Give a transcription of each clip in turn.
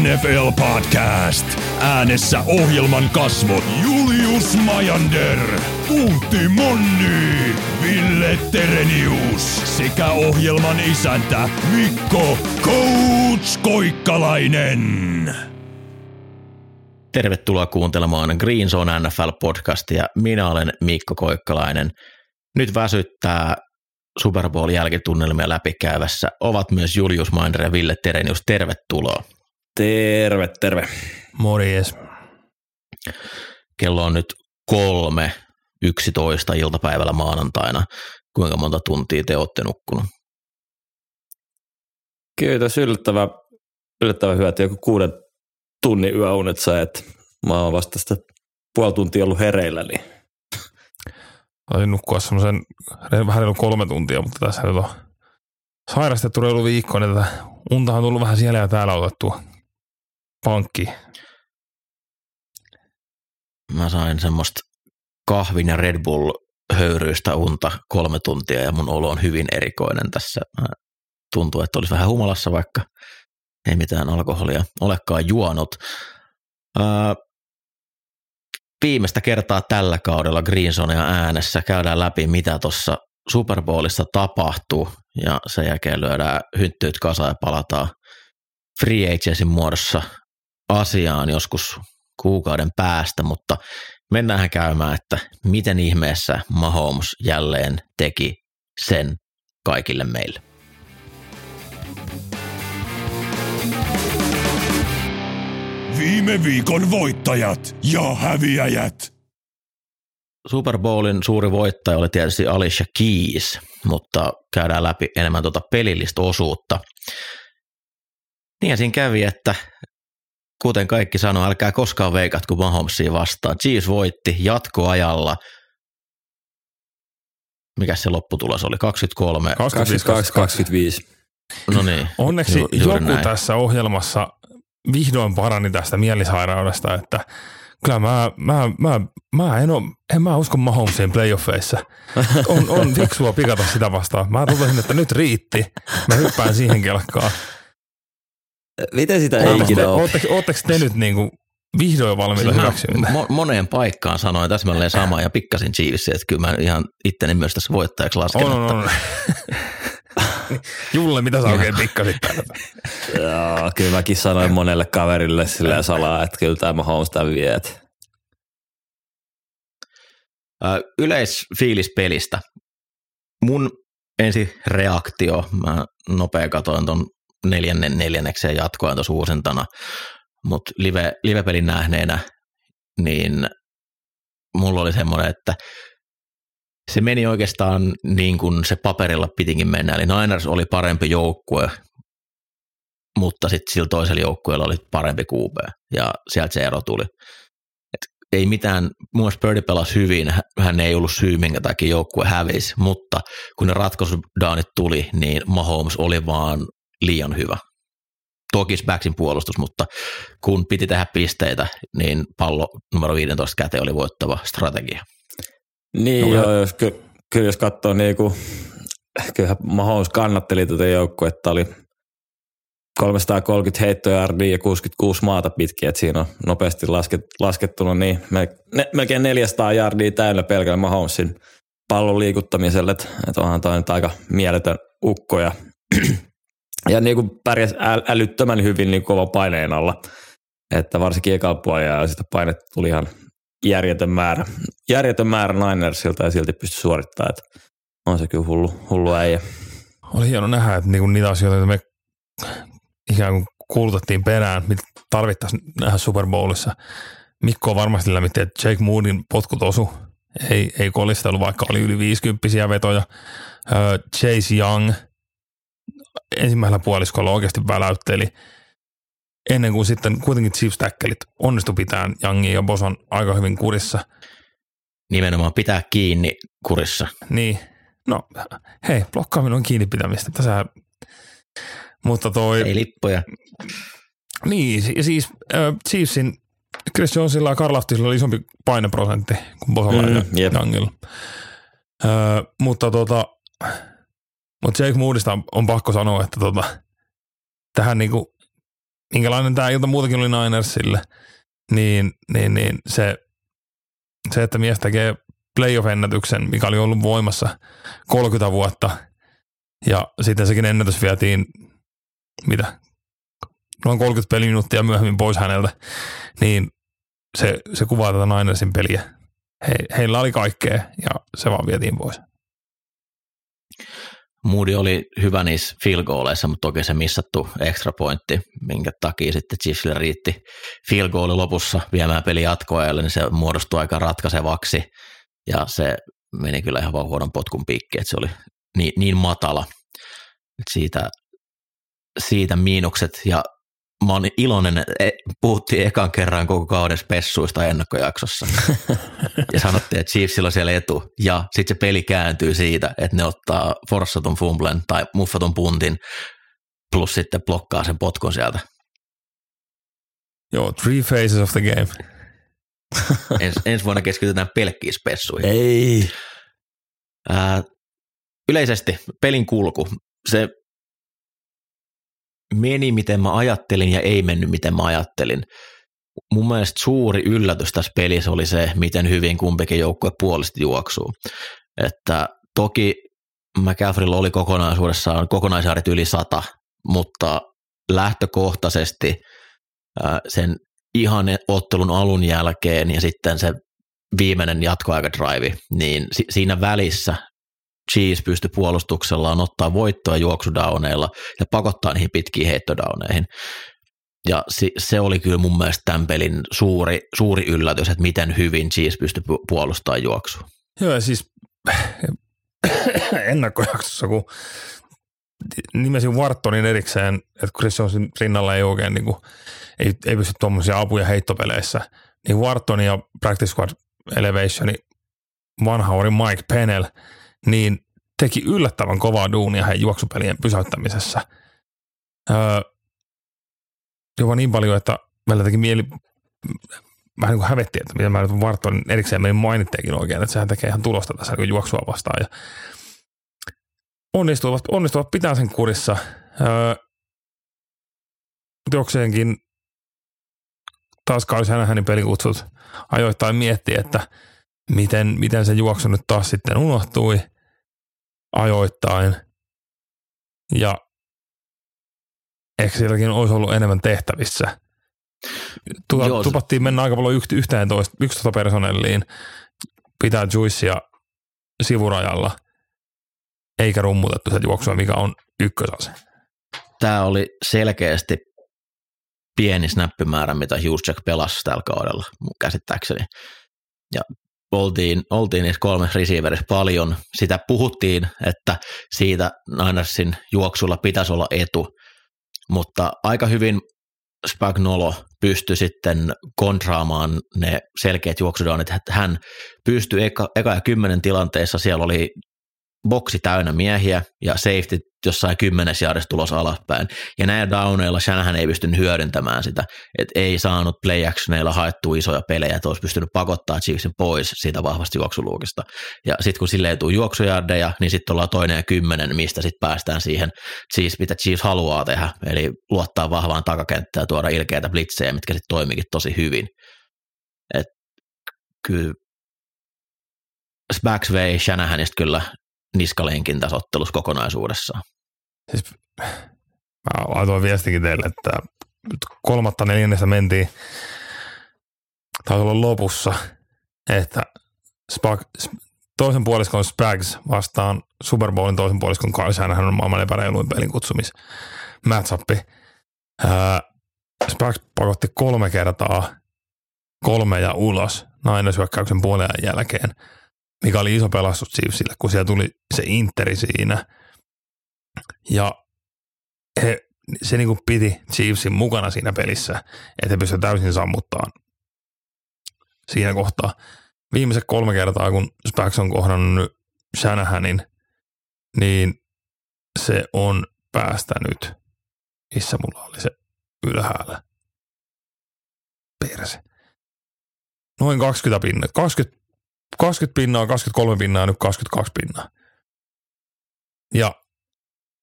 NFL Podcast. Äänessä ohjelman kasvot Julius Majander, Puutti Monni, Ville Terenius sekä ohjelman isäntä Mikko Coach Koikkalainen. Tervetuloa kuuntelemaan Green Zone NFL-podcastia. Minä olen Mikko Koikkalainen. Nyt väsyttää Super Bowl jälkitunnelmia läpikäyvässä ovat myös Julius Mainder ja Ville Terenius. Tervetuloa. Terve, terve. Morjes. Kello on nyt kolme, yksitoista iltapäivällä maanantaina. Kuinka monta tuntia te olette nukkunut? Kyllä tässä yllättävän, yllättävän hyvä, että joku kuuden tunnin yöunet sä, että mä oon vasta sitä puoli tuntia ollut hereillä, niin Taisin nukkua semmoisen vähän reilu kolme tuntia, mutta tässä nyt on sairastettu reilu viikko, niin tätä untahan on tullut vähän siellä ja täällä otettua pankki. Mä sain semmoista kahvin ja Red Bull höyryistä unta kolme tuntia ja mun olo on hyvin erikoinen tässä. Mä tuntuu, että olisi vähän humalassa, vaikka ei mitään alkoholia olekaan juonut. Ää, viimeistä kertaa tällä kaudella Greensonia äänessä käydään läpi, mitä tuossa Super Bowlissa tapahtuu ja sen jälkeen lyödään hynttyt kasaan ja palataan free agensin muodossa asiaan joskus kuukauden päästä, mutta mennään käymään, että miten ihmeessä Mahomes jälleen teki sen kaikille meille. Viime viikon voittajat ja häviäjät. Super Bowlin suuri voittaja oli tietysti Alicia Keys, mutta käydään läpi enemmän tuota pelillistä osuutta. Niin siinä kävi, että kuten kaikki sanoo, älkää koskaan veikatko Mahomesia vastaan. Chiefs voitti jatkoajalla. Mikä se lopputulos oli? 23. 22-25. No niin. Onneksi ju- joku näin. tässä ohjelmassa vihdoin parani tästä mielisairaudesta, että kyllä mä, mä, mä, mä en, oo, en mä usko Mahomesiin playoffeissa. On, on fiksua pikata sitä vastaan. Mä totesin, että nyt riitti. Mä hyppään siihen kelkkaan. Miten sitä ei ikinä te, ole? ootteko te nyt niinku vihdoin valmiita Siis mä hyväksymään? mo- moneen paikkaan sanoin täsmälleen samaa ja pikkasin Chiefsiä, että kyllä mä ihan itteni myös tässä voittajaksi lasken. On, on, on. Julle, mitä sä oikein pikkasit täällä? Joo, kyllä mäkin sanoin monelle kaverille silleen salaa, että kyllä tämä Mahomes tämän vie. Yleisfiilis pelistä. Mun ensi reaktio, mä nopea katoin ton neljännen neljännekseen jatkoin tuossa uusintana, mutta live, livepelin nähneenä, niin mulla oli semmoinen, että se meni oikeastaan niin kuin se paperilla pitikin mennä, eli Niners oli parempi joukkue, mutta sitten sillä toisella joukkueella oli parempi QB, ja sieltä se ero tuli. Ei mitään, mun mielestä Birdie pelasi hyvin, hän ei ollut syy, minkä takia joukkue hävisi, mutta kun ne ratkaisudaanit tuli, niin Mahomes oli vaan liian hyvä. Toki Backsin puolustus, mutta kun piti tehdä pisteitä, niin pallo numero 15 käteen oli voittava strategia. Niin No, joo, jos, ky, kyllä jos katsoo niinku, kyllähän Mahomes kannatteli tätä joukkuetta, oli 330 heittojardia ja 66 maata pitkin, että siinä on nopeasti lasket, laskettuna niin melkein 400 jardia täynnä pelkällä Mahomesin pallon liikuttamiselle, että, että onhan toi nyt aika mieletön ukko ja, ja niin kuin pärjäs äl, älyttömän hyvin niin kova paineen alla, että varsinkin ekalla ja sitä painetta tuli ihan järjetön määrä, järjetön määrä Ninersilta ja silti pystyi suorittamaan, että on se kyllä hullu, hullu äijä. Oli hieno nähdä, että niinku niitä asioita, joita me ikään kuin kuulutettiin perään, mitä tarvittaisiin nähdä Super Bowlissa. Mikko on varmasti lämmitti, että Jake Moodin potkut osu. Ei, ei kolistelu, vaikka oli yli 50 vetoja. Chase Young ensimmäisellä puoliskolla oikeasti väläytteli. Ennen kuin sitten kuitenkin Chiefs täkkelit onnistu pitämään Youngin ja Boson aika hyvin kurissa. Nimenomaan pitää kiinni kurissa. Niin, no hei, blokkaaminen on kiinni pitämistä. Tässä, mutta toi... Ei lippuja. Niin, ja siis äh, Chiefsin Chris Jonesilla ja Karl Laftisilla oli isompi paineprosentti kuin Bosolla Mm, ja jep. Youngilla. Äh, mutta tota, mutta Jake Moodista on, pakko sanoa, että tota, tähän niinku minkälainen tämä ilta muutakin oli Ninersille, niin, niin, niin se, se, että mies tekee playoff-ennätyksen, mikä oli ollut voimassa 30 vuotta, ja sitten sekin ennätys vietiin, mitä, noin 30 peliminuuttia myöhemmin pois häneltä, niin se, se kuvaa tätä Ninersin peliä. He, heillä oli kaikkea ja se vaan vietiin pois. Moody oli hyvä niissä field goaleissa, mutta toki se missattu extra pointti, minkä takia sitten Chiefsille riitti field goal lopussa viemään peli jatkoajalle, niin se muodostui aika ratkaisevaksi ja se meni kyllä ihan vaan huonon potkun piikki, että se oli niin, niin matala. Siitä, siitä miinukset ja mä oon iloinen, että e, puhuttiin ekan kerran koko kauden spessuista ennakkojaksossa. ja sanottiin, että Chiefsillä on siellä etu. Ja sitten se peli kääntyy siitä, että ne ottaa forssatun fumblen tai muffatun puntin, plus sitten blokkaa sen potkun sieltä. Joo, three phases of the game. Ens, ensi vuonna keskitytään pelkkiin spessuihin. Ei. Ää, yleisesti pelin kulku, se meni miten mä ajattelin ja ei mennyt miten mä ajattelin. Mun mielestä suuri yllätys tässä pelissä oli se, miten hyvin kumpikin joukkue puolesti juoksuu. Että toki McCaffreylla oli kokonaisuudessaan kokonaisjaarit yli sata, mutta lähtökohtaisesti sen ihan ottelun alun jälkeen ja sitten se viimeinen jatkoaikadrive, niin siinä välissä Cheese pystyi puolustuksellaan ottaa voittoa juoksudowneilla ja pakottaa niihin pitkiin heittodowneihin. Ja se oli kyllä mun mielestä tämän pelin suuri, suuri yllätys, että miten hyvin Cheese pystyi puolustamaan juoksua. Joo, siis ennakkojaksossa, kun nimesin Wartonin erikseen, että Chris Jonesin rinnalla ei oikein niin kuin, ei, ei pysty tuommoisia apuja heittopeleissä, niin Warton ja Practice Squad Elevationi vanha oli Mike Pennell – niin teki yllättävän kovaa duunia heidän juoksupelien pysäyttämisessä. Öö, jopa niin paljon, että meillä teki mieli, vähän niin kuin hävettiin, että miten mä nyt Varton erikseen menin mainitteekin oikein, että sehän tekee ihan tulosta tässä niin juoksua vastaan. Ja onnistuvat, onnistuvat pitää sen kurissa. Öö, jokseenkin taas Kausi hänen pelikutsut ajoittain miettii, että miten, miten se juoksu nyt taas sitten unohtui ajoittain. Ja ehkä sielläkin olisi ollut enemmän tehtävissä. Tuta, Joo, tupattiin mennä aika paljon yhteen toista, 11 personelliin, pitää Juicea sivurajalla, eikä rummutettu se juoksua, mikä on ykkösase. Tämä oli selkeästi pieni snappimäärä, mitä Juszczyk pelasi tällä kaudella, mun käsittääkseni. Ja oltiin, oltiin niissä kolmessa receiverissä paljon. Sitä puhuttiin, että siitä Ninersin juoksulla pitäisi olla etu, mutta aika hyvin Spagnolo pystyi sitten kontraamaan ne selkeät juoksudownit, että hän pystyi eka, eka ja kymmenen tilanteessa, siellä oli boksi täynnä miehiä ja safety jossain kymmenes jaarissa tulos alaspäin. Ja näillä downeilla Shanahan ei pystynyt hyödyntämään sitä, että ei saanut play actioneilla haettua isoja pelejä, että olisi pystynyt pakottaa Chiefsin pois siitä vahvasti juoksuluukista. Ja sitten kun sille ei tule juoksujardeja, niin sitten ollaan toinen ja kymmenen, mistä sitten päästään siihen, siis mitä Chiefs haluaa tehdä, eli luottaa vahvaan takakenttään ja tuoda ilkeitä blitzejä, mitkä sitten toimikin tosi hyvin. Et kyllä vei Shanahanista kyllä niskalenkin tässä ottelussa kokonaisuudessaan. Siis, mä laitoin viestikin teille, että kolmatta neljännessä mentiin, taisi olla lopussa, että Spag, toisen puoliskon Spags vastaan Super Bowlin toisen puoliskon kanssa, hän on maailman epäreiluin pelin kutsumis matchappi. Spags pakotti kolme kertaa kolme ja ulos nainosyökkäyksen puolen jälkeen – mikä oli iso pelastus Chiefsille, kun siellä tuli se Interi siinä. Ja he, se niin kuin piti Chiefsin mukana siinä pelissä, että he pystyivät täysin sammuttamaan siinä kohtaa. Viimeiset kolme kertaa, kun Spax on kohdannut Shanahanin, niin se on päästänyt, missä mulla oli se ylhäällä. Perse. Noin 20 pinnaa, 20 20 pinnaa, 23 pinnaa, nyt 22 pinnaa. Ja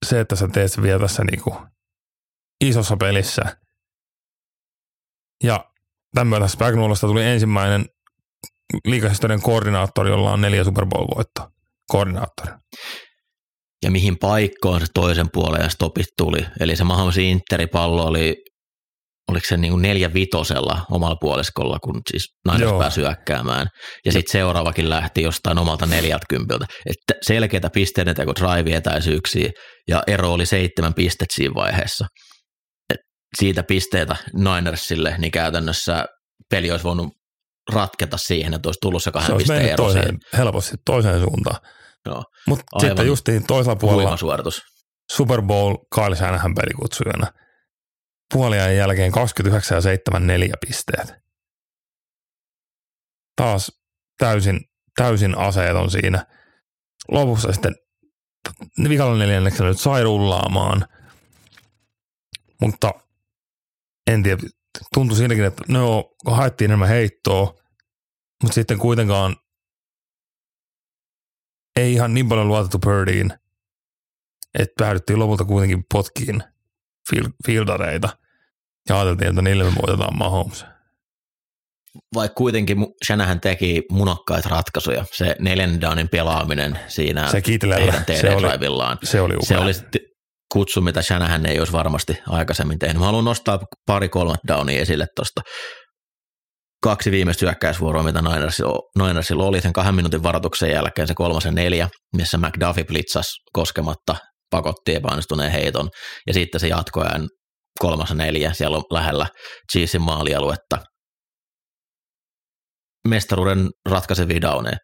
se, että sä teet vielä tässä niinku isossa pelissä Ja tämän myötä tuli ensimmäinen liikahistorian koordinaattori, jolla on neljä Super Bowl-voittoa. Koordinaattori. Ja mihin paikkoon se toisen puolen ja stopit tuli. Eli se Mahomes Interipallo oli, oliko se niin kuin neljä vitosella omalla puoliskolla, kun siis Joo. pääsi hyökkäämään. Ja sitten seuraavakin lähti jostain omalta neljältäkympiltä. Että selkeitä pisteiden teko drive-etäisyyksiä ja ero oli seitsemän pistettä siinä vaiheessa. Et siitä pisteitä Ninersille, niin käytännössä peli olisi voinut ratketa siihen, että olisi tullut se Se kahden olisi pisteen ero toiseen, helposti toiseen suuntaan. Joo, Mutta sitten justiin toisella puolella huima suoritus. Super Bowl Kyle Shanahan pelikutsujana. Puoliajan jälkeen 29 ja 7 neljä pisteet. Taas täysin, täysin aseeton siinä. Lopussa sitten vikalla neljänneksellä nyt sai rullaamaan. Mutta en tiedä, tuntui siinäkin, että no, haettiin enemmän heittoa, mutta sitten kuitenkaan ei ihan niin paljon luotettu Birdiin, että päädyttiin lopulta kuitenkin potkiin fieldareita ja ajateltiin, että niille me voitetaan Mahomes. Vaikka kuitenkin Shanahan teki munokkaita ratkaisuja. Se neljännen downin pelaaminen siinä Se heidän se oli, se oli upea. Se oli kutsu, mitä Shanahan ei olisi varmasti aikaisemmin tehnyt. Mä haluan nostaa pari kolmat downia esille tuosta. Kaksi viimeistä hyökkäysvuoroa, mitä Ninersilla oli sen kahden minuutin varoituksen jälkeen, se kolmasen neljä, missä McDuffie blitzasi koskematta, pakotti epäonnistuneen heiton, ja sitten se jatkoajan kolmas neljä, siellä on lähellä Chiefsin maalialuetta. Mestaruuden ratkaisevia downeja.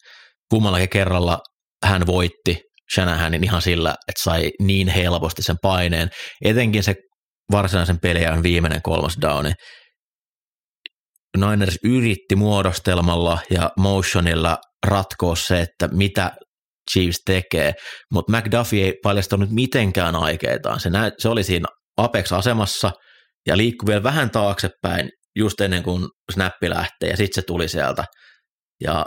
Kummallakin kerralla hän voitti Shanahanin ihan sillä, että sai niin helposti sen paineen. Etenkin se varsinaisen peliajan viimeinen kolmas downi. Niners yritti muodostelmalla ja motionilla ratkoa se, että mitä Chiefs tekee, mutta McDuffie ei paljastanut mitenkään aikeitaan. Se, näyt, se oli siinä Apex-asemassa ja liikkui vielä vähän taaksepäin just ennen kuin snappi lähtee ja sitten se tuli sieltä. Ja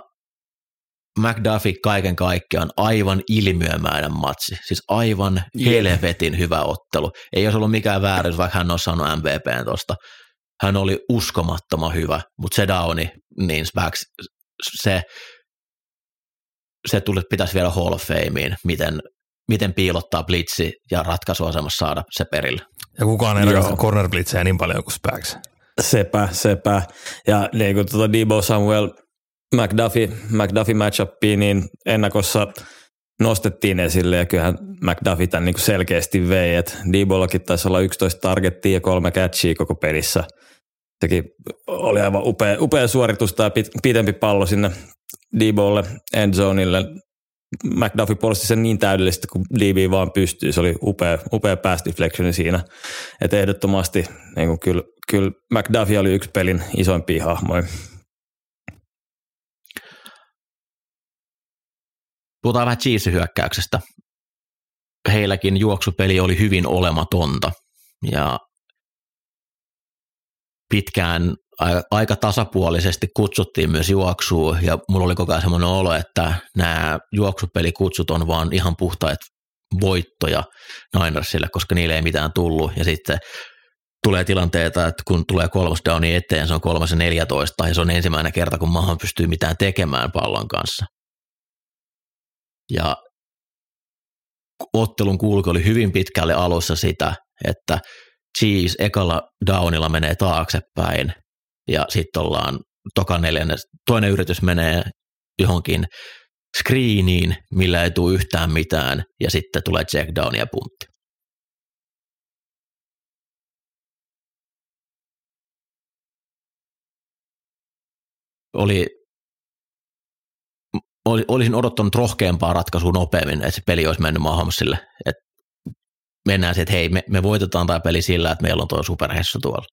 McDuffie kaiken kaikkiaan aivan ilmiömäinen matsi, siis aivan helvetin hyvä ottelu. Ei olisi ollut mikään vääryys, vaikka hän olisi saanut MVPn tuosta. Hän oli uskomattoman hyvä, mutta se downi, niin se, se tuli, pitäisi vielä Hall of Fameen, miten, miten piilottaa blitzi ja ratkaisuasemassa saada se perille. Ja kukaan ei rakasta corner blitzejä niin paljon kuin Spags. Sepä, sepä. Ja niin kuin tuota Debo Samuel McDuffie, McDuffie matchupia, niin ennakossa nostettiin esille ja kyllähän McDuffie tämän niin kuin selkeästi vei, että Debollakin taisi olla 11 targettia ja kolme catchia koko pelissä. Sekin oli aivan upea, upea suoritus tämä pit, pitempi pallo sinne Debolle endzoneille. McDuffie puolusti sen niin täydellisesti, kun DB vaan pystyy. Se oli upea, upea pass deflectioni siinä. Että ehdottomasti niin kuin kyllä, kyllä McDuffie oli yksi pelin isoimpia hahmoja. Puhutaan vähän Chiefsin hyökkäyksestä. Heilläkin juoksupeli oli hyvin olematonta ja pitkään aika tasapuolisesti kutsuttiin myös juoksua ja mulla oli koko ajan semmoinen olo, että nämä juoksupelikutsut on vaan ihan puhtaat voittoja Ninersille, koska niille ei mitään tullut ja sitten tulee tilanteita, että kun tulee kolmas downi eteen, se on kolmas ja 14 ja se on ensimmäinen kerta, kun maahan pystyy mitään tekemään pallon kanssa. Ja ottelun kulku oli hyvin pitkälle alussa sitä, että Cheese ekalla downilla menee taaksepäin ja sitten ollaan toka neljännes, toinen yritys menee johonkin screeniin, millä ei tule yhtään mitään ja sitten tulee check down ja puntti. Oli oli- olisin odottanut rohkeampaa ratkaisua nopeammin, että se peli olisi mennyt Mahomesille. Että mennään siihen, että hei, me, me voitetaan tämä peli sillä, että meillä on tuo superhessu tuolla.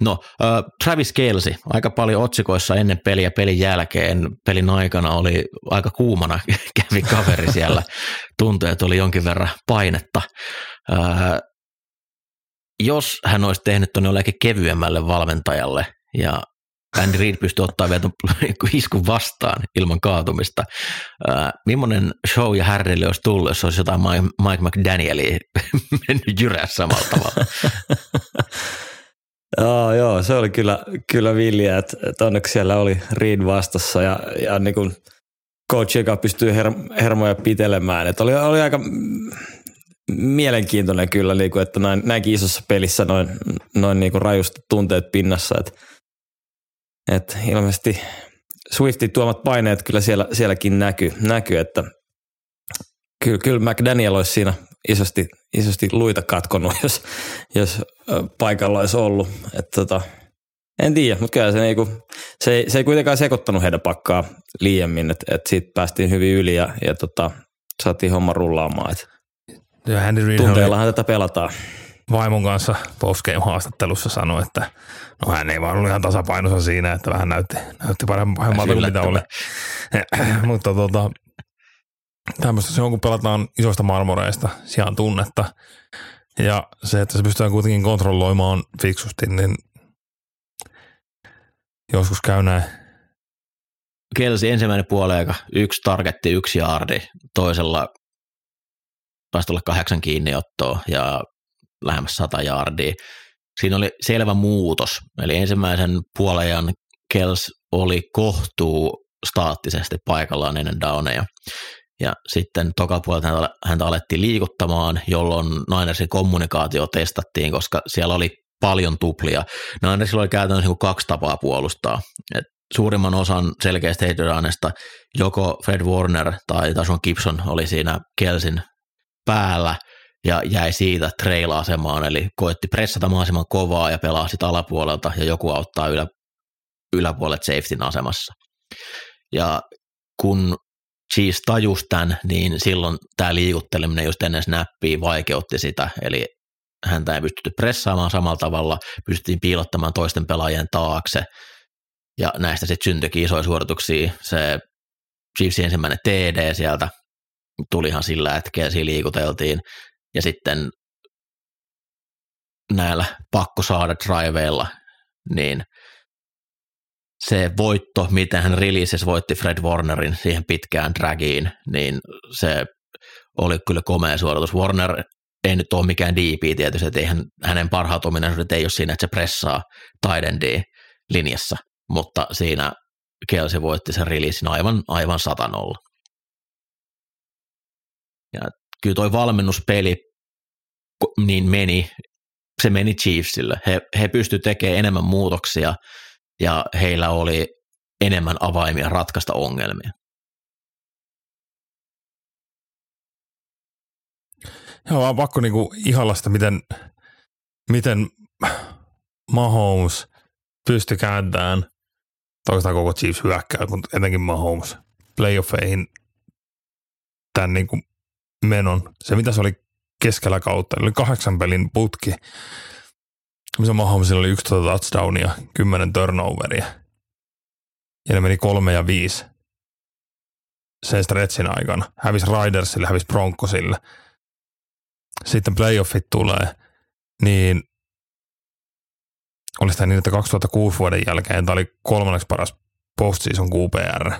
No, äh, Travis Kelsey, aika paljon otsikoissa ennen peliä pelin jälkeen. Pelin aikana oli aika kuumana, kävi kaveri siellä. Tuntui, että oli jonkin verran painetta. Äh, jos hän olisi tehnyt tuonne jollekin kevyemmälle valmentajalle ja Andy Reid pystyi ottaa vielä iskun vastaan ilman kaatumista. Äh, millainen show ja härdelli olisi tullut, jos olisi jotain Mike, Mike McDanielia mennyt jyrää samalla tavalla? Joo, joo, se oli kyllä, kyllä villiä, että, että onneksi siellä oli Reed vastassa ja, ja niin kuin coach, joka pystyy her, hermoja pitelemään. Että oli, oli aika mielenkiintoinen kyllä, niin kuin, että näin, näinkin isossa pelissä noin, noin niin kuin rajusti tunteet pinnassa. Että, että ilmeisesti Swiftin tuomat paineet kyllä siellä, sielläkin näkyy, näkyy että kyllä, kyllä McDaniel olisi siinä isosti, isosti luita katkonut, jos, jos paikalla olisi ollut. Että tota, en tiedä, mutta kyllä se, niinku, se, se ei kuitenkaan sekoittanut heidän pakkaa liiemmin, että et siitä päästiin hyvin yli ja, ja tota, saatiin homma rullaamaan. Et tunteellahan tätä pelataan. vaimon kanssa postgame haastattelussa sanoi, että no hän ei vaan ollut ihan tasapainossa siinä, että vähän näytti, näytti paremmalta kuin mitä oli. Mutta tota, tämmöistä se on, kun pelataan isoista marmoreista, sijaan tunnetta. Ja se, että se pystytään kuitenkin kontrolloimaan fiksusti, niin joskus käy näin. Kelsi ensimmäinen puoliaika, yksi targetti, yksi jaardi, toisella taisi olla kahdeksan kiinniottoa ja lähemmäs sata jaardia. Siinä oli selvä muutos, eli ensimmäisen puolejan Kels oli kohtuu staattisesti paikallaan ennen downeja. Ja sitten toka puolelta häntä, häntä alettiin liikuttamaan, jolloin Ninersin kommunikaatio testattiin, koska siellä oli paljon tuplia. Ninersilla oli käytännössä niin kaksi tapaa puolustaa. Et suurimman osan selkeästä heittodaanesta joko Fred Warner tai Tason Gibson oli siinä Kelsin päällä ja jäi siitä trail-asemaan, eli koetti pressata mahdollisimman kovaa ja pelaa sitä alapuolelta ja joku auttaa ylä, yläpuolet safetyn asemassa. Ja kun Chiefs tajus tämän, niin silloin tämä liikutteleminen just ennen snappia vaikeutti sitä, eli häntä ei pystytty pressaamaan samalla tavalla, pystyttiin piilottamaan toisten pelaajien taakse, ja näistä sitten syntyikin isoja suorituksia. Se Chiefsin ensimmäinen TD sieltä tulihan sillä, että Kelsiä liikuteltiin, ja sitten näillä pakko saada driveilla, niin se voitto, miten hän releases voitti Fred Warnerin siihen pitkään dragiin, niin se oli kyllä komea suoritus. Warner ei nyt ole mikään DP tietysti, että eihän hänen parhaat ominaisuudet ei ole siinä, että se pressaa Tidendia linjassa, mutta siinä Kelsi voitti sen releasin aivan, aivan satanolla. Ja kyllä toi valmennuspeli niin meni, se meni Chiefsille. He, he pystyivät tekemään enemmän muutoksia ja heillä oli enemmän avaimia ratkaista ongelmia. Joo, vaan pakko niinku ihalla sitä, miten, miten Mahomes pystyi kääntämään toistaan koko Chiefs hyökkää, kun etenkin Mahomes playoffeihin tämän niinku menon. Se, mitä se oli keskellä kautta, oli kahdeksan pelin putki, missä Mahomesilla oli 11 touchdownia, 10 turnoveria. Ja ne meni kolme ja viisi sen stretchin aikana. Hävisi Ridersille, hävisi Broncosille. Sitten playoffit tulee, niin oli sitä niin, että 2006 vuoden jälkeen tämä oli kolmanneksi paras postseason QPR,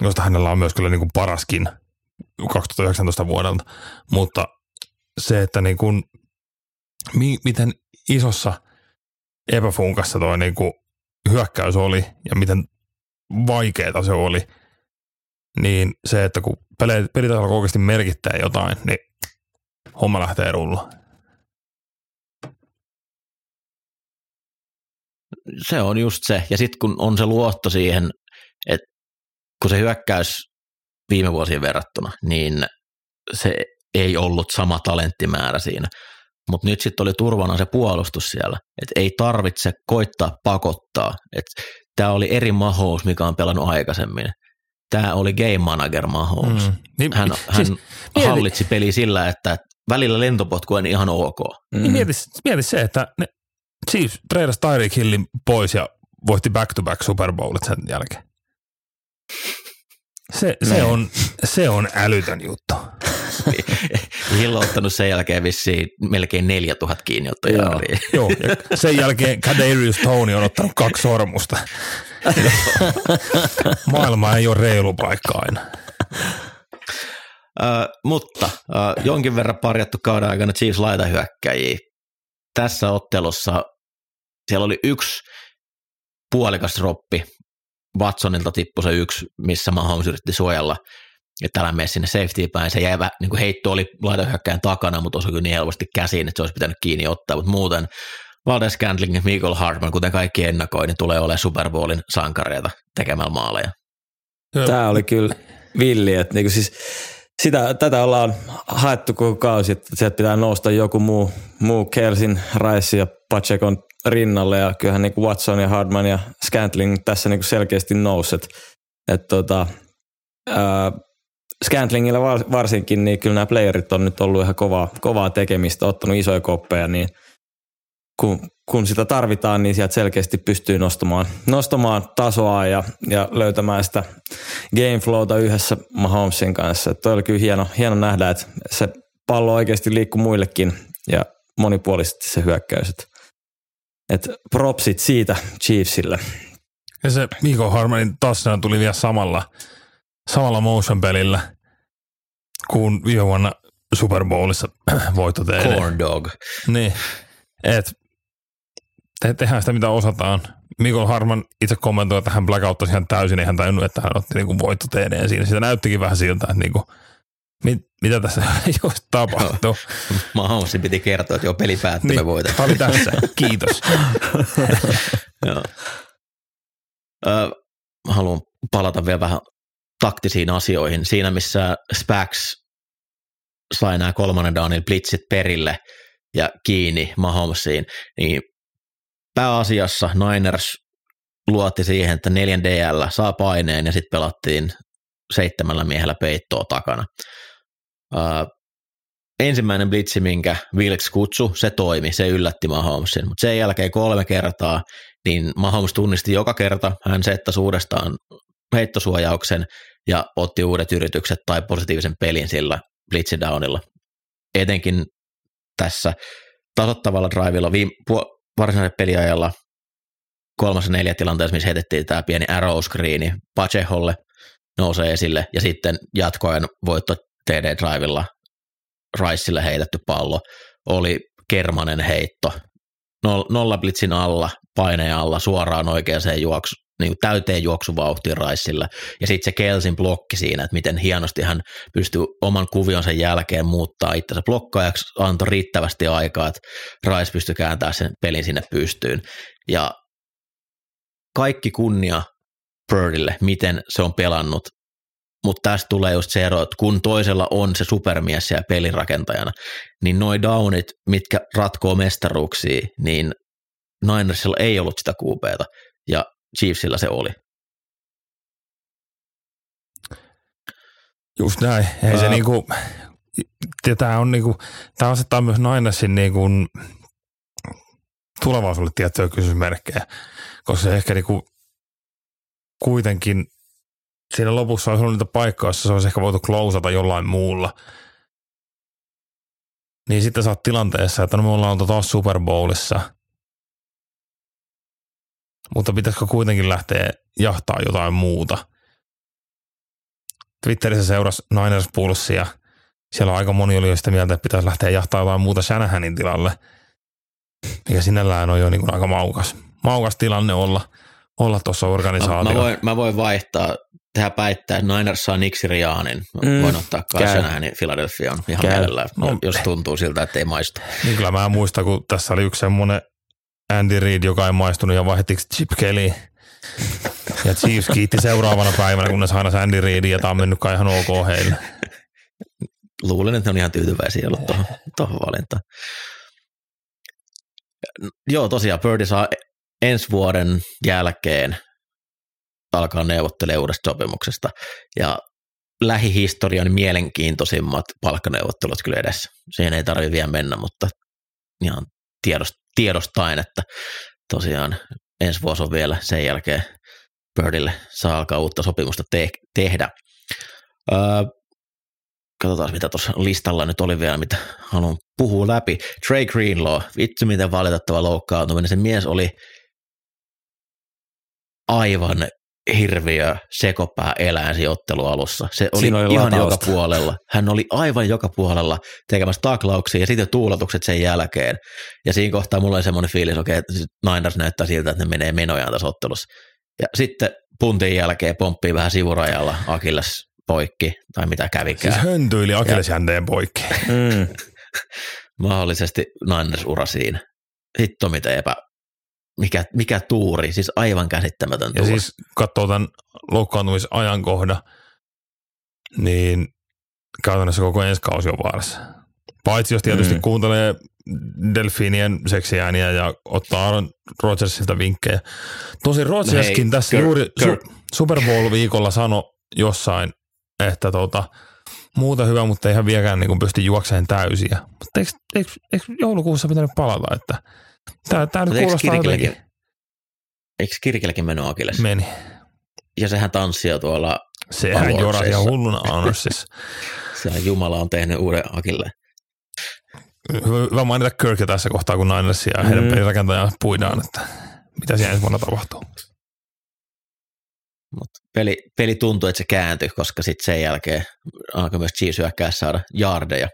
josta hänellä on myös kyllä niin kuin paraskin 2019 vuodelta, mutta se, että niin kuin, mi, miten isossa epäfunkassa tuo niin hyökkäys oli ja miten vaikeaa se oli, niin se, että kun pelit, pelit alkoi oikeasti merkittää jotain, niin homma lähtee rulla. Se on just se. Ja sitten kun on se luotto siihen, että kun se hyökkäys viime vuosien verrattuna, niin se ei ollut sama talenttimäärä siinä. Mutta nyt sitten oli turvana se puolustus siellä, että ei tarvitse koittaa pakottaa. Tämä oli eri Mahomes, mikä on pelannut aikaisemmin. Tämä oli game manager Mahomes. Mm. Niin, Hän, hän siis hallitsi peli sillä, että välillä lentopotku on ihan ok. Niin mieti, mieti se, että ne Chiefs treidas Tyreek Hillin pois ja voitti back-to-back Super Bowlit sen jälkeen. Se, se, on, se on älytön juttu. Hill on ottanut sen jälkeen vissiin melkein 4000 kiinni Joo, joo, ja sen jälkeen Kadarius Tony on ottanut kaksi sormusta. Maailma ei ole reilu paikka aina. Uh, mutta uh, jonkin verran parjattu kauden aikana Chiefs laitahyökkäjiä. tässä ottelussa siellä oli yksi puolikas droppi, Watsonilta tippui se yksi, missä Mahomes yritti suojella, että älä mene sinne safety päin. Se jäi, niin kuin heitto oli laitohyökkäin takana, mutta osui niin helposti käsiin, että se olisi pitänyt kiinni ottaa, mutta muuten Valdes Scantling ja Michael Hartman, kuten kaikki ennakoi, niin tulee olemaan Super Bowlin sankareita tekemällä maaleja. Tämä oli kyllä villi, että niinku siis sitä, tätä ollaan haettu koko kausi, että sieltä pitää nousta joku muu, muu Kelsin, Rice ja Pachekon rinnalle ja kyllähän niin kuin Watson ja Hardman ja Scantling tässä niin kuin selkeästi nouset. Että tota, ää, Scantlingillä varsinkin, niin kyllä nämä playerit on nyt ollut ihan kovaa, kovaa tekemistä, ottanut isoja koppeja, niin kun, kun sitä tarvitaan, niin sieltä selkeästi pystyy nostamaan, nostamaan tasoa ja, ja löytämään sitä game flowta yhdessä Mahomesin kanssa. Että oli kyllä hieno, hieno nähdä, että se pallo oikeasti liikkuu muillekin ja monipuolisesti se hyökkäys. Että propsit siitä Chiefsille. Ja se Miko Harmanin touchdown tuli vielä samalla, samalla motion pelillä kuin viime vuonna Super Bowlissa voitto teille. Corn dog. Niin, et te, tehdään sitä mitä osataan. Mikko Harman itse kommentoi, että hän blackouttasi ihan täysin, ei hän tajunnut, että hän otti niinku voitto siinä. Sitä näyttikin vähän siltä, että niinku, mit, mitä tässä just tapahtuu. Mahomesin piti kertoa, että joo, peli päättyi, niin, me voitaan. Tämä oli tässä, kiitos. joo. Ö, haluan palata vielä vähän taktisiin asioihin. Siinä, missä Spax sai nämä kolmannen downin blitzit perille ja kiinni Mahomesiin, niin pääasiassa Niners luotti siihen, että neljän DL saa paineen ja sitten pelattiin seitsemällä miehellä peittoa takana. Uh, ensimmäinen blitsi, minkä Wilks kutsu, se toimi, se yllätti Mahomesin, mutta sen jälkeen kolme kertaa, niin Mahomes tunnisti joka kerta, hän settasi uudestaan heittosuojauksen ja otti uudet yritykset tai positiivisen pelin sillä blitzidownilla. Etenkin tässä tasottavalla drivilla viime, varsinaisella peliajalla kolmas ja neljä tilanteessa, missä heitettiin tämä pieni arrow screeni Pacheholle nousee esille ja sitten jatkoajan voitto TD-drivilla Riceille heitetty pallo oli kermanen heitto. Nolla blitzin alla, paineen alla, suoraan oikeaan juoksu, niin kuin täyteen juoksuvauhtiin Raissilla. Ja sitten se Kelsin blokki siinä, että miten hienosti hän pystyy oman kuvionsa jälkeen muuttaa itsensä blokkaajaksi, antoi riittävästi aikaa, että Rais pystyi kääntämään sen pelin sinne pystyyn. Ja kaikki kunnia Birdille, miten se on pelannut, mutta tästä tulee just se ero, että kun toisella on se supermies ja pelirakentajana, niin noi downit, mitkä ratkoo mestaruuksia, niin Ninersilla ei ollut sitä QBta, ja Chiefsillä se oli. Just näin. Ei uh, se niinku, tämä on niinku, tämä asettaa myös Ninersin niinku tulevaisuudelle tiettyjä kysymysmerkkejä, koska se ehkä niinku kuitenkin siinä lopussa olisi ollut niitä paikkoja, joissa se olisi ehkä voitu klousata jollain muulla. Niin sitten sä oot tilanteessa, että no me ollaan oltu taas Super Bowlissa – mutta pitäisikö kuitenkin lähteä jahtaa jotain muuta? Twitterissä seurasi Niners Pulssia. Siellä aika moni oli jo sitä mieltä, että pitäisi lähteä jahtaa jotain muuta Shanahanin tilalle. Ja sinällään on jo niin kuin aika maukas, maukas tilanne olla, olla tuossa organisaatiossa. Mä, mä, voin, mä voin vaihtaa, tehdä päättää, että Niners saa Nick Sirianin. Mm, voin ottaa kai Shanahanin Philadelphia ihan käy. mielellään, no, jos tuntuu siltä, että ei maistu. Niin kyllä mä muistan, kun tässä oli yksi semmoinen Andy Reid, joka ei maistunut ja vaihdettiin Chip Kelly. Ja Chiefs kiitti seuraavana päivänä, kunnes aina Andy Reidin ja tämä on mennyt kai ihan ok heille. Luulen, että ne on ihan tyytyväisiä ollut tuohon, tuohon valintaan. Joo, tosiaan Birdie saa ensi vuoden jälkeen alkaa neuvottelemaan uudesta sopimuksesta. Ja lähihistorian mielenkiintoisimmat palkkaneuvottelut kyllä edessä. Siihen ei tarvitse vielä mennä, mutta ihan tiedost, tiedostaen, että tosiaan ensi vuosi on vielä sen jälkeen Birdille saa alkaa uutta sopimusta te- tehdä. Öö, katsotaan, mitä tuossa listalla nyt oli vielä, mitä haluan puhua läpi. Trey Greenlaw, vitsi miten valitettava loukkaantuminen. Se mies oli aivan hirviö sekopää eläin siinä ottelualussa. Se oli, Siinä oli ihan joka latausta. puolella. Hän oli aivan joka puolella tekemässä taklauksia ja sitten tuuletukset sen jälkeen. Ja siinä kohtaa mulla oli semmoinen fiilis, okei, että Niners näyttää siltä, että ne menee menojaan tässä ottelussa. Ja sitten puntin jälkeen pomppii vähän sivurajalla Akilles poikki, tai mitä kävikään. Siis höntyili akillesjänteen poikki. Mm. mahdollisesti Niners-ura siinä. Hitto mitä epä, mikä, mikä tuuri, siis aivan käsittämätön Ja tuuri. siis katsoo tämän loukkaantumisajankohdan, niin käytännössä koko ensi kausi on vaarassa. Paitsi jos tietysti Mm. kuuntelee delfiinien seksiääniä ja ottaa Aaron Rodgersilta vinkkejä. Tosi Rodgerskin hei, tässä Kirk- juuri Kirk. su- Super Bowl-viikolla sanoi jossain, että tota, muuta hyvä, mutta eihän vieläkään niin pysty juokseen täysiä. Mutta eikö, eikö, eikö joulukuussa pitänyt palata, että tämä, tämä nyt kuulostaa jotenkin. eikö Kirkellekin mennyt Akilles? Meni. Ja sehän tanssi jo tuolla, Sehän jorasi ihan hulluna Honorsissa. se Jumala on tehnyt uuden Akille. Hyvä mainita Kirkia tässä kohtaa, kun Ninersia ja heidän Mm. puidaan, että mitä siellä ensi vuonna tapahtuu. Mutta peli, peli tuntui, että se kääntyi, koska sitten sen jälkeen alkoi myös Chiefs hyökkää saada jardeja.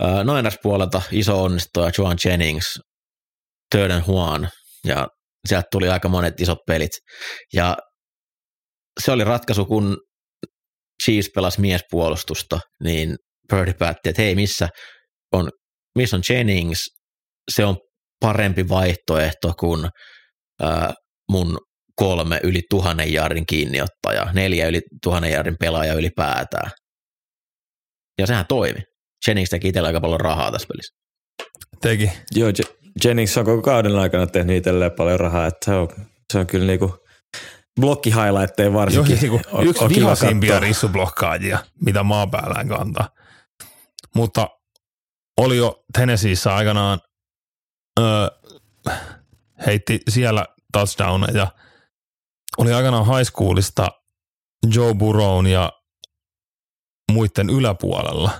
Ää, Niners puolelta iso onnistuja Joan Jennings, Turden Juan ja sieltä tuli aika monet isot pelit. Ja se oli ratkaisu, kun Chiefs pelasi miespuolustusta, niin Purdy päätti, että hei, missä on, missä on Jennings, se on parempi vaihtoehto kuin ää, mun kolme yli tuhannen jardin kiinniottaja, neljä yli tuhannen jardin pelaaja ylipäätään. Ja sehän toimi. Jennings teki itsellä aika paljon rahaa tässä pelissä. Teki. Joo, Je- Jennings on koko kauden aikana tehnyt itselleen paljon rahaa, että se on, se on kyllä niinku blokkihighlightteja Jokin varsinkin. niinku on- yksi on vihaisimpia rissublokkaajia, mitä maapäällään kantaa. Mutta oli jo Tennesseeissä aikanaan, öö, heitti siellä touchdowneja ja oli aikanaan high schoolista Joe Burrown ja muiden yläpuolella.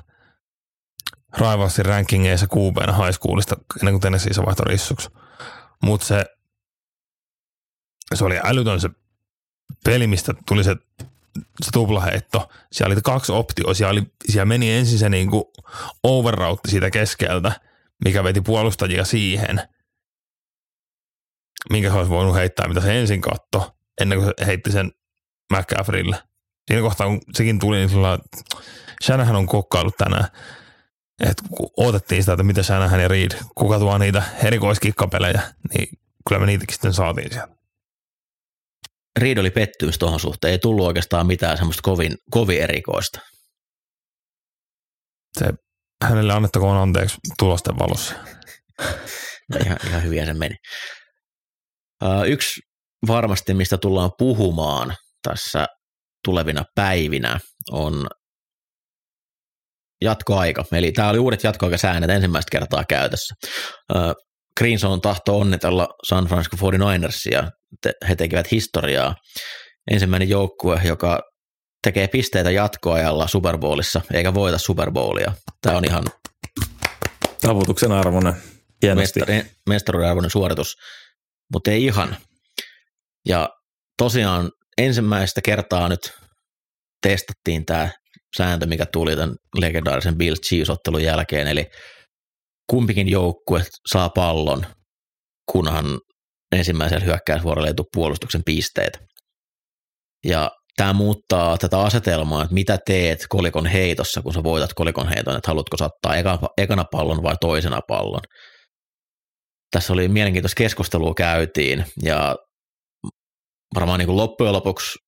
Raivalsin rankingeissa QBnä high schoolista ennen kuin Tennesseeissä vaihtoi rissuksi. Mutta se, se oli älytön se peli, mistä tuli se, se tuplaheitto. Siellä oli kaksi optioa. Siellä, oli, siellä meni ensin se niinku overroutti siitä keskeltä, mikä veti puolustajia siihen, minkä se olisi voinut heittää, mitä se ensin katto, ennen kuin se heitti sen McCaffreylle. Siinä kohtaa, kun sekin tuli, niin sillä on kokkaillut tänään. Että kun odotettiin sitä, että mitä Shanahan ja Reed, kuka tuo niitä erikoiskikkapelejä, niin kyllä me niitäkin sitten saatiin sieltä. Reed oli pettymys tuohon suhteen, ei tullut oikeastaan mitään semmoista kovin, kovin erikoista. Se, hänelle annettakoon anteeksi tulosten valossa. Ihan, ihan hyvin se meni. Ää, Yksi varmasti, mistä tullaan puhumaan tässä tulevina päivinä, on jatkoaika. Eli tämä oli uudet jatkoaikasäännöt ensimmäistä kertaa käytössä. Ää, Green Zone tahto onnitella San Francisco 49ersia. Te- He tekevät historiaa. Ensimmäinen joukkue, joka tekee pisteitä jatkoajalla Super Bowlissa, eikä voita Super Bowlia. Tämä on ihan Tavutuksen arvoinen. Hienosti. mestari, mestaruuden arvoinen suoritus, mutta ei ihan. Ja tosiaan ensimmäistä kertaa nyt testattiin tämä sääntö, mikä tuli tämän legendaarisen Bill Chiefs-ottelun jälkeen, eli kumpikin joukkue saa pallon, kunhan ensimmäisellä hyökkäysvuorolla ei tule puolustuksen pisteitä. Ja tämä muuttaa tätä asetelmaa, että mitä teet kolikon heitossa, kun sä voitat kolikon heiton, että haluatko sattaa ekana pallon vai toisena pallon tässä oli mielenkiintoista keskustelua käytiin ja varmaan niin kuin loppujen lopuksi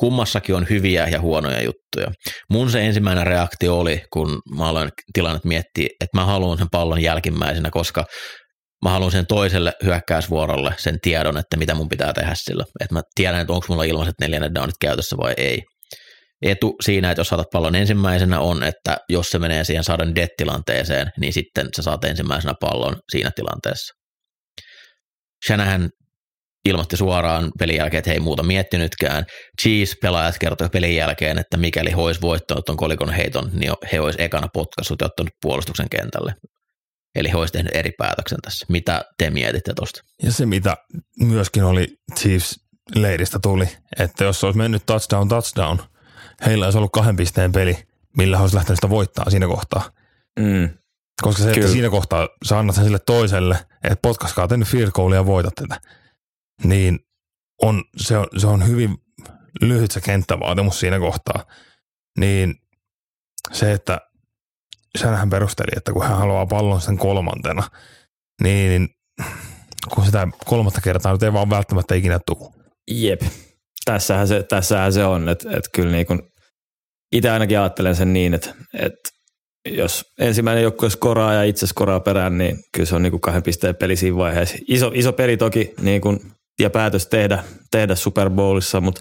kummassakin on hyviä ja huonoja juttuja. Mun se ensimmäinen reaktio oli, kun mä aloin tilannet miettiä, että mä haluan sen pallon jälkimmäisenä, koska mä haluan sen toiselle hyökkäysvuorolle sen tiedon, että mitä mun pitää tehdä sillä. Että mä tiedän, että onko mulla ilmaiset neljännet downit käytössä vai ei. Etu siinä, että jos saatat pallon ensimmäisenä on, että jos se menee siihen saadun dead-tilanteeseen, niin sitten sä saat ensimmäisenä pallon siinä tilanteessa. Shanahan ilmoitti suoraan pelin jälkeen, että he ei muuta miettinytkään. Chiefs-pelaajat kertoi pelin jälkeen, että mikäli he olisi voittanut tuon kolikon heiton, niin he olisi ekana potkassut ja ottanut puolustuksen kentälle. Eli he olisi tehnyt eri päätöksen tässä. Mitä te mietitte tuosta? Ja se, mitä myöskin oli Chiefs leiristä tuli, että jos se olisi mennyt touchdown, touchdown, heillä olisi ollut kahden pisteen peli, millä he olisi lähtenyt sitä voittaa siinä kohtaa. Mm. Koska se, että Kyllä. siinä kohtaa sä annat sen sille toiselle, että potkaskaa tänne field goalia ja voitat tätä, niin on, se, on, se on hyvin lyhyt se kenttävaatimus siinä kohtaa. Niin se, että Shanahan perusteli, että kun hän haluaa pallon sen kolmantena, niin kun sitä kolmatta kertaa nyt ei vaan välttämättä ikinä tule. Jep. Tässähän se, tässähän se on, että, että kyllä niin kuin, itse ainakin ajattelen sen niin, että, että jos ensimmäinen joukkue skoraa ja itse skoraa perään, niin kyllä se on niin kuin kahden pisteen peli siinä vaiheessa. Iso, iso peli toki niin kuin, ja päätös tehdä, tehdä Super Bowlissa, mutta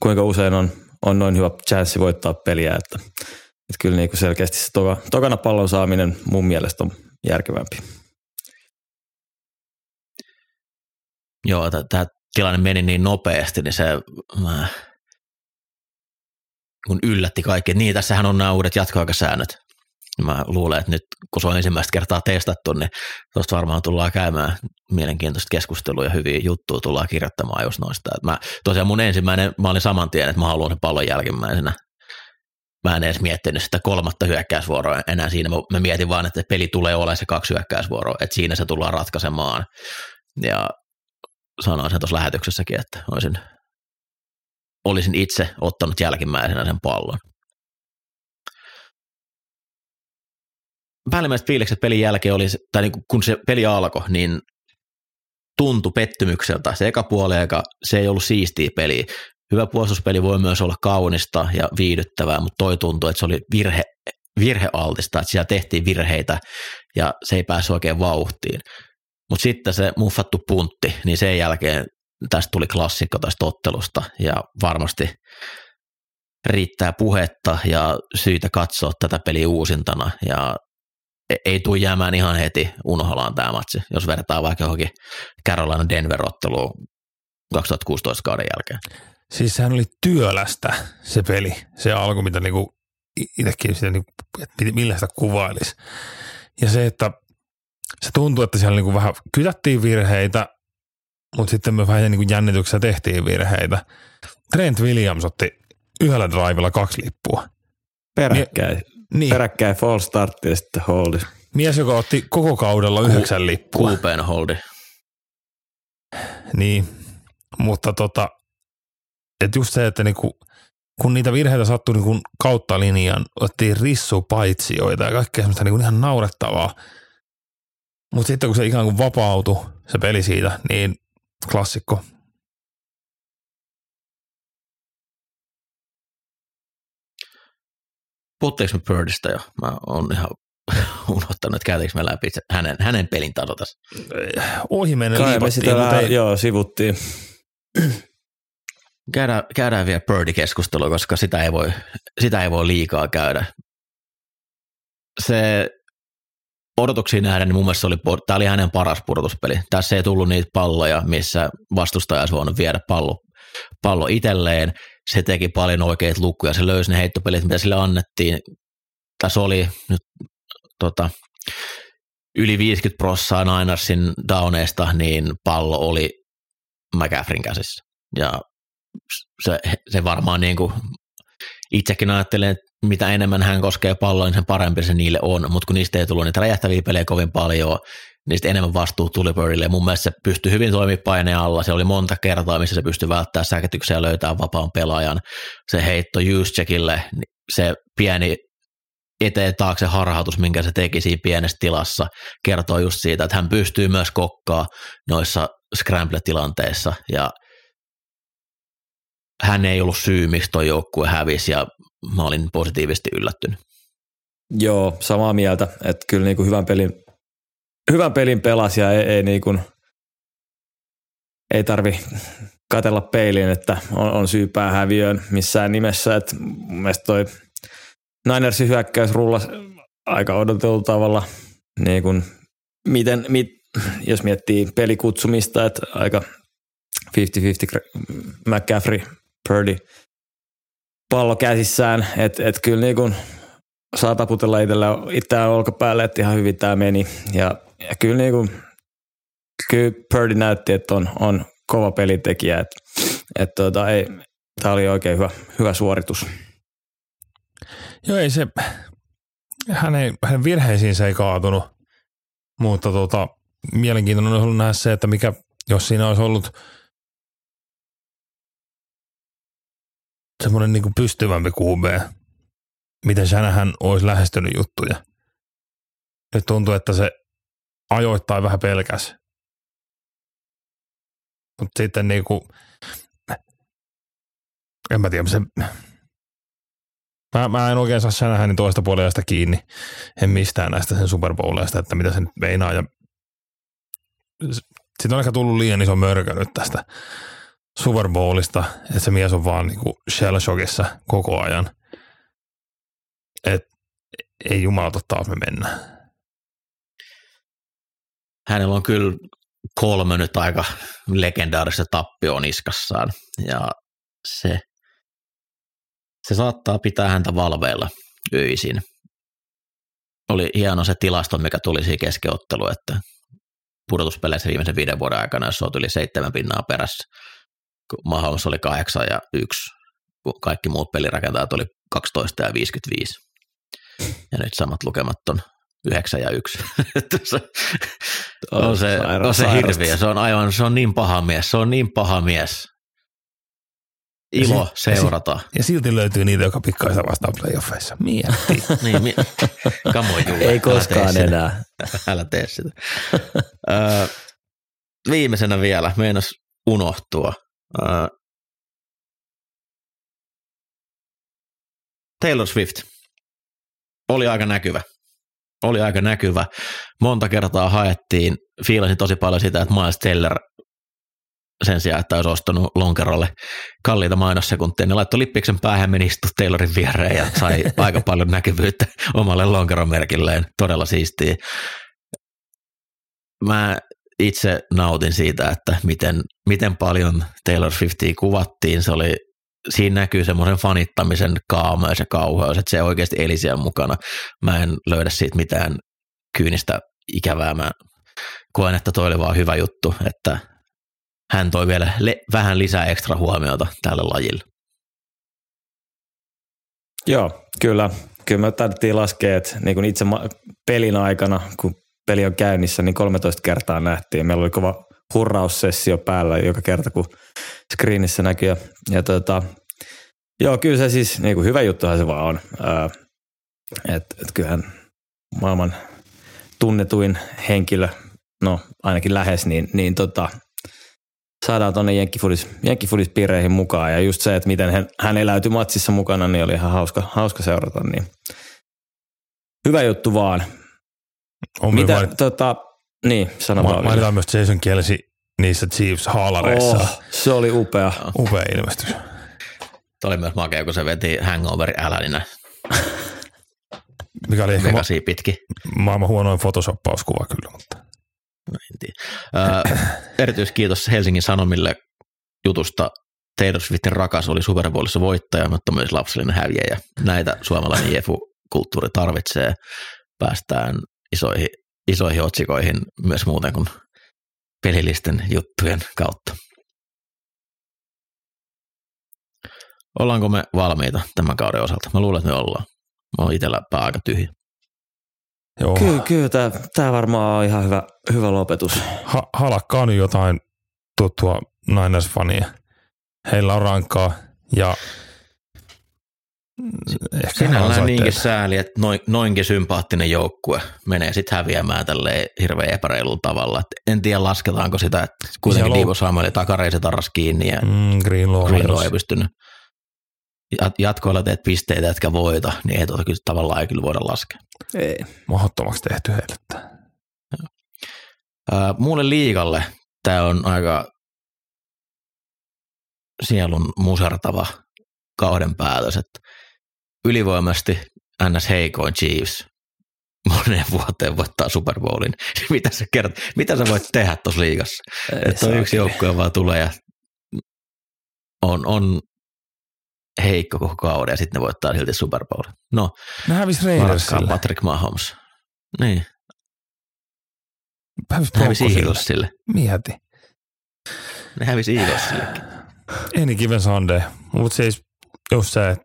kuinka usein on, on noin hyvä chanssi voittaa peliä, että, että kyllä niin kuin selkeästi se toka, tokana pallon saaminen mun mielestä on järkevämpi. Joo, tämä tilanne meni niin nopeasti, niin se mä, kun yllätti kaikki. Niin, tässähän on nämä uudet jatkoaikasäännöt. Mä luulen, että nyt kun se on ensimmäistä kertaa testattu, niin tuosta varmaan tullaan käymään mielenkiintoista keskustelua ja hyviä juttuja tullaan kirjoittamaan just noista. Mä, tosiaan mun ensimmäinen, mä olin saman tien, että mä haluan sen pallon jälkimmäisenä. Mä en edes miettinyt sitä kolmatta hyökkäysvuoroa enää siinä. Mä, mä mietin vaan, että peli tulee olemaan se kaksi hyökkäysvuoroa, että siinä se tullaan ratkaisemaan. Ja sanoin sen tuossa lähetyksessäkin, että olisin, olisin itse ottanut jälkimmäisenä sen pallon. Päällimmäiset fiilikset pelin jälkeen oli, tai niin kun se peli alkoi, niin tuntui pettymykseltä. Se eka puoli eka, se ei ollut siistiä peliä. Hyvä puolustuspeli voi myös olla kaunista ja viihdyttävää, mutta toi tuntui, että se oli virhe, virhealtista, että siellä tehtiin virheitä ja se ei päässyt oikein vauhtiin. Mutta sitten se muffattu puntti, niin sen jälkeen tästä tuli klassikko tästä ottelusta ja varmasti riittää puhetta ja syytä katsoa tätä peliä uusintana ja ei tule jäämään ihan heti unholaan tämä matsi, jos vertaa vaikka johonkin Carolina Denver-otteluun 2016 kauden jälkeen. Siis sehän oli työlästä se peli, se alku, mitä niinku itsekin sitä, niinku, että millä sitä kuvailisi. Ja se, että se tuntuu, että siellä niinku vähän kytättiin virheitä, mutta sitten myös vähän niinku jännityksessä tehtiin virheitä. Trent Williams otti yhdellä drivella kaksi lippua. Peräkkäin, Niin, peräkkäin false start ja sitten holdis. mies, joka otti koko kaudella yhdeksän lippua. Kuupeen holdi. Niin, mutta tota, että just se, että niinku, kun niitä virheitä sattui niinku kautta linjan, otettiin rissupaitsioita ja kaikkea semmoista niinku ihan naurettavaa. Mutta sitten kun se ikään kuin vapautui, se peli siitä, niin klassikko. Puhuttiinko me Birdistä jo? Mä oon ihan unohtanut, että käytiinkö me läpi hänen, hänen pelin taso tässä. Ohi menen Kai me sitä vähän, ei, joo, sivuttiin. Käydään, käydään vielä Birdie-keskustelua, koska sitä ei, voi, sitä ei voi liikaa käydä. Se odotuksiin nähden, niin mun mielestä se oli, tämä oli hänen paras pudotuspeli. Tässä ei tullut niitä palloja, missä vastustaja olisi voinut viedä pallo, pallo itselleen. Se teki paljon oikeita lukuja, se löysi ne heittopelit, mitä sille annettiin. Tässä oli nyt tota, yli 50 prossaa Ninersin downeista, niin pallo oli McCaffrin käsissä. Ja se, se varmaan niin kuin itsekin ajattelen, että mitä enemmän hän koskee palloa, niin sen parempi se niille on, mutta kun niistä ei tullut niitä räjähtäviä pelejä kovin paljon, niistä enemmän vastuu tuli Birdille, mun mielestä se pystyi hyvin toimimaan paineen alla, se oli monta kertaa, missä se pystyi välttämään säkätyksiä ja löytää vapaan pelaajan, se heitto Juszczykille, niin se pieni eteen taakse harhautus, minkä se teki siinä pienessä tilassa, kertoo just siitä, että hän pystyy myös kokkaa noissa scramble-tilanteissa, ja hän ei ollut syy, miksi tuo joukkue hävisi ja mä olin positiivisesti yllättynyt. Joo, samaa mieltä, että kyllä niin kuin hyvän pelin, hyvän pelin pelasi ja ei, ei, niin kuin, ei tarvi katella peiliin, että on, on syy päähäviöön missään nimessä. Että mun mielestä toi Ninersin hyökkäys rullasi aika odotetulla tavalla, niin kuin, miten, mit, jos miettii pelikutsumista, että aika 50-50 McCaffrey, Purdy pallo käsissään, että et kyllä niin kuin saa taputella itsellä itseään olkapäälle, että ihan hyvin tämä meni. Ja, ja kyllä, niin kuin, kyllä Purdy näytti, että on, on kova pelitekijä. Että että tota, ei, tämä oli oikein hyvä, hyvä suoritus. Joo, ei se, hänen, hänen virheisiin se ei kaatunut, mutta tota, mielenkiintoinen on ollut nähdä se, että mikä, jos siinä olisi ollut semmoinen niin pystyvämpi QB, miten Shanahan olisi lähestynyt juttuja. Nyt tuntuu, että se ajoittain vähän pelkäs. Mutta sitten niin kuin, en mä tiedä, se, mä, mä en oikein saa Shanahanin toista puolesta kiinni. En mistään näistä sen Super Bowleista, että mitä se nyt meinaa. Ja sitten on ehkä tullut liian iso mörkö nyt tästä Super Bowlista, että se mies on vaan niinku shell shockissa koko ajan. Et ei jumalata taas me mennään. Hänellä on kyllä kolme nyt aika legendaarista tappioon niskassaan ja se, se saattaa pitää häntä valveilla öisin. Oli hieno se tilasto, mikä tuli siinä keskiottelu, että pudotuspeleissä viimeisen viiden vuoden aikana, jos olet yli seitsemän pinnaa perässä, kun Mahomes oli kahdeksan ja yksi, kun kaikki muut pelirakentajat oli 12 ja 55. Ja nyt samat lukemat on 9 ja 1. se, on se, saira- on se hirviä. Se on aivan, se on niin paha mies. Se on niin paha mies. Ilo ja seurata. Ja, ja silti löytyy niitä, jotka pikkaisen vastaan playoffeissa. Mietti. niin, mi- Ei koskaan älä enää. Älä tee sitä. Ö, viimeisenä vielä, meinas unohtua. Ö, Taylor Swift oli aika näkyvä. Oli aika näkyvä. Monta kertaa haettiin, fiilasin tosi paljon sitä, että Miles Teller sen sijaan, että olisi ostanut lonkerolle kalliita mainossekunteja, niin laittoi lippiksen päähän, meni istu Taylorin viereen ja sai aika paljon näkyvyyttä omalle lonkeromerkilleen. Todella siistiä. Mä itse nautin siitä, että miten, miten paljon Taylor Swiftia kuvattiin. Se oli, siinä näkyy semmoisen fanittamisen kaameus ja kauheus, että se oikeasti eli siellä mukana. Mä en löydä siitä mitään kyynistä ikävää. Mä koen, että toi oli vaan hyvä juttu, että hän toi vielä le- vähän lisää ekstra huomiota tälle lajille. Joo, kyllä. Kyllä me tarvittiin laskea, että niin kuin itse pelin aikana, kun peli on käynnissä, niin 13 kertaa nähtiin. Meillä oli kova hurraussessio päällä joka kerta, kun screenissä näkyy. Ja, ja tota, joo, kyllä se siis, niin kuin hyvä juttuhan se vaan on. Että et kyllähän maailman tunnetuin henkilö, no ainakin lähes, niin, niin tota, saadaan tuonne Jenkkifudis, Jenkkifudis mukaan. Ja just se, että miten hän, hän eläytyi matsissa mukana, niin oli ihan hauska, hauska seurata. Niin. Hyvä juttu vaan. On Mitä, tota, niin, sano Ma- Mainitaan myös Jason Kelsey niissä Chiefs-haalareissa. Oh, se oli upea. Upea ilmestys. Tuo oli myös makea, kun se veti hangover äläninä. Mikä oli ehkä ma- pitki. maailman huonoin photoshoppauskuva kyllä, mutta Ö, erityiskiitos Helsingin Sanomille jutusta. Taylor Swiftin rakas oli Super Bowlissa voittaja, mutta myös lapsellinen häviäjä. Näitä suomalainen jefu-kulttuuri tarvitsee. Päästään isoihin, isoihin otsikoihin myös muuten kuin pelillisten juttujen kautta. Ollaanko me valmiita tämän kauden osalta? Mä luulen, että me ollaan. Mä oon itsellä pää aika tyhjä. Joo. Kyllä, kyllä tämä, tämä varmaan on ihan hyvä, hyvä lopetus. Ha, halakka on jotain tuttua Niners-fania. Heillä on rankkaa ja ehkä Sinällään niinkin sääli, että noin, noinkin sympaattinen joukkue menee sitten häviämään tälle hirveän epäreilulla tavalla. Et en tiedä lasketaanko sitä, että kuitenkin Divo Samuel takareiset arras kiinni ja mm, Greenlaw, Greenlaw ei pystynyt jatkoilla teet pisteitä, etkä voita, niin ei tuota kyllä tavallaan ei kyllä voida laskea. Ei. Mahdottomaksi tehty heille. Muulle liikalle tämä on aika sielun musertava kauden päätös, että ylivoimasti NS heikoin Chiefs moneen vuoteen voittaa Super Bowlin. mitä, sä kert- mitä sä voit tehdä tuossa liigassa? että on yksi joukkue vaan tulee ja on, on heikko koko kauden ja sitten ne voittaa silti Super Bowl. No, ne hävisi Raidersille. Patrick Mahomes. Niin. Hävisi, hävisi Eaglesille. Mieti. Ne hävisi Eaglesillekin. Any given Sunday. Mutta siis just se, että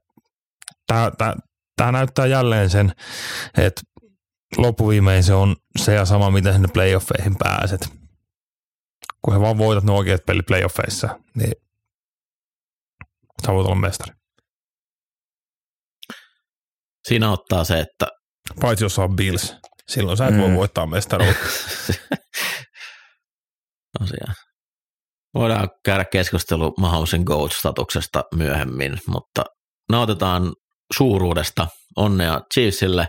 tämä näyttää jälleen sen, että loppuviimein se on se ja sama, miten sinne playoffeihin pääset. Kun he vaan voitat ne oikeat pelit playoffeissa, niin sä voit olla mestari. Siinä ottaa se, että... Paitsi jos on Bills. Silloin sä et mm. voi voittaa mestaruutta. Tosiaan. Voidaan käydä keskustelu Mahomesin GOAT-statuksesta myöhemmin, mutta nautitaan suuruudesta. Onnea Chiefsille,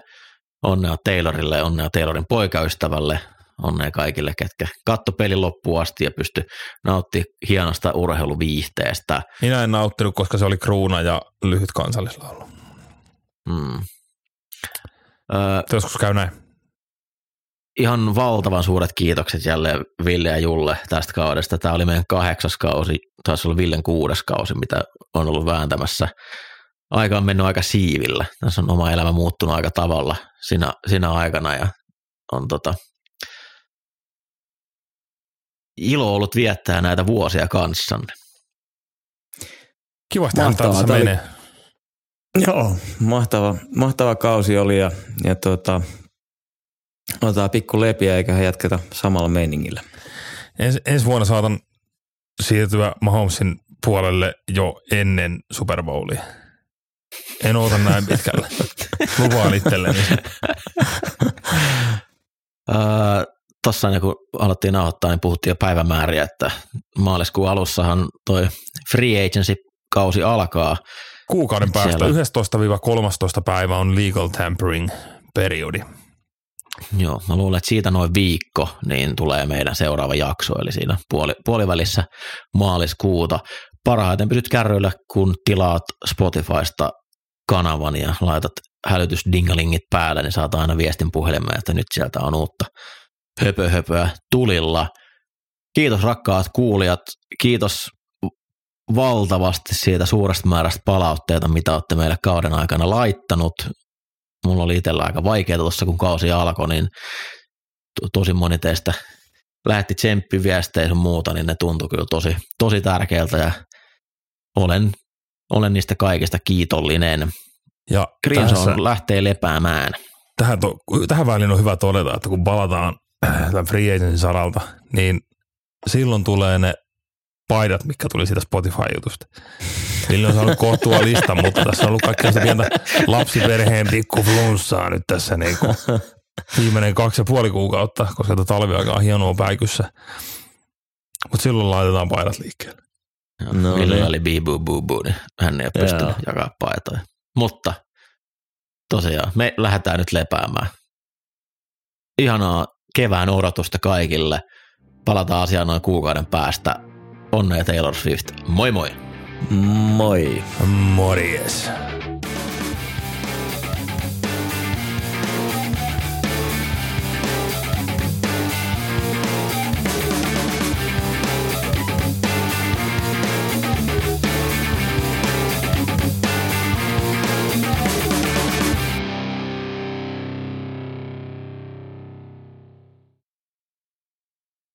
onnea Taylorille, onnea Taylorin poikaystävälle, onnea kaikille, ketkä katto pelin loppuun asti ja pysty nautti hienosta urheiluviihteestä. Minä en nauttinut, koska se oli kruuna ja lyhyt kansallislaulu. Mm. Öö, Joskus käy näin. Ihan valtavan suuret kiitokset jälleen Ville ja Julle tästä kaudesta. Tämä oli meidän kahdeksas kausi, taisi olla Villen kuudes kausi, mitä on ollut vääntämässä. Aika on mennyt aika siivillä. Tässä on oma elämä muuttunut aika tavalla siinä, siinä aikana ja on tota, ilo ollut viettää näitä vuosia kanssanne. Kivasti tässä menee. Joo, mahtava, mahtava kausi oli ja, ja tuota, otetaan pikku lepiä eikä jatketa samalla meiningillä. Ens, ensi vuonna saatan siirtyä Mahomesin puolelle jo ennen Super Bowlia. En oota näin pitkälle. Lupaan itselleni. Tuossa kun alettiin nauhoittaa, niin puhuttiin jo päivämääriä, että maaliskuun alussahan toi free agency-kausi alkaa. Kuukauden päästä Siellä... 11-13 päivä on legal tampering periodi. Joo, mä luulen, että siitä noin viikko niin tulee meidän seuraava jakso, eli siinä puoli, puolivälissä maaliskuuta. Parhaiten pysyt kärryillä, kun tilaat Spotifysta kanavan ja laitat hälytysdingalingit päälle, niin saat aina viestin puhelimeen, että nyt sieltä on uutta höpö höpöä tulilla. Kiitos rakkaat kuulijat, kiitos valtavasti siitä suuresta määrästä palautteita, mitä olette meille kauden aikana laittanut. Mulla oli itsellä aika vaikeaa tuossa, kun kausi alkoi, niin to- tosi moni teistä lähetti tsemppiviestejä ja muuta, niin ne tuntui kyllä tosi, tosi tärkeältä ja olen, olen niistä kaikista kiitollinen. Ja Grimson lähtee lepäämään. Tähän, to, tähän väliin on hyvä todeta, että kun palataan tämän free agentin saralta, niin silloin tulee ne paidat, mikä tuli siitä Spotify-jutusta. Niillä on saanut kohtua lista, mutta tässä on ollut kaikkea sitä pientä lapsiperheen pikku flunssaa nyt tässä niin kuin viimeinen kaksi ja puoli kuukautta, koska tätä talviaika on hienoa päikyssä. Mutta silloin laitetaan paidat liikkeelle. No, Ville niin. oli bibu bubu, niin hän ei ole pystynyt jakaa paitoja. Mutta tosiaan, me lähdetään nyt lepäämään. Ihanaa kevään odotusta kaikille. Palataan asiaan noin kuukauden päästä. Onnea Taylor Swift. Moi moi! Moi! Morjes!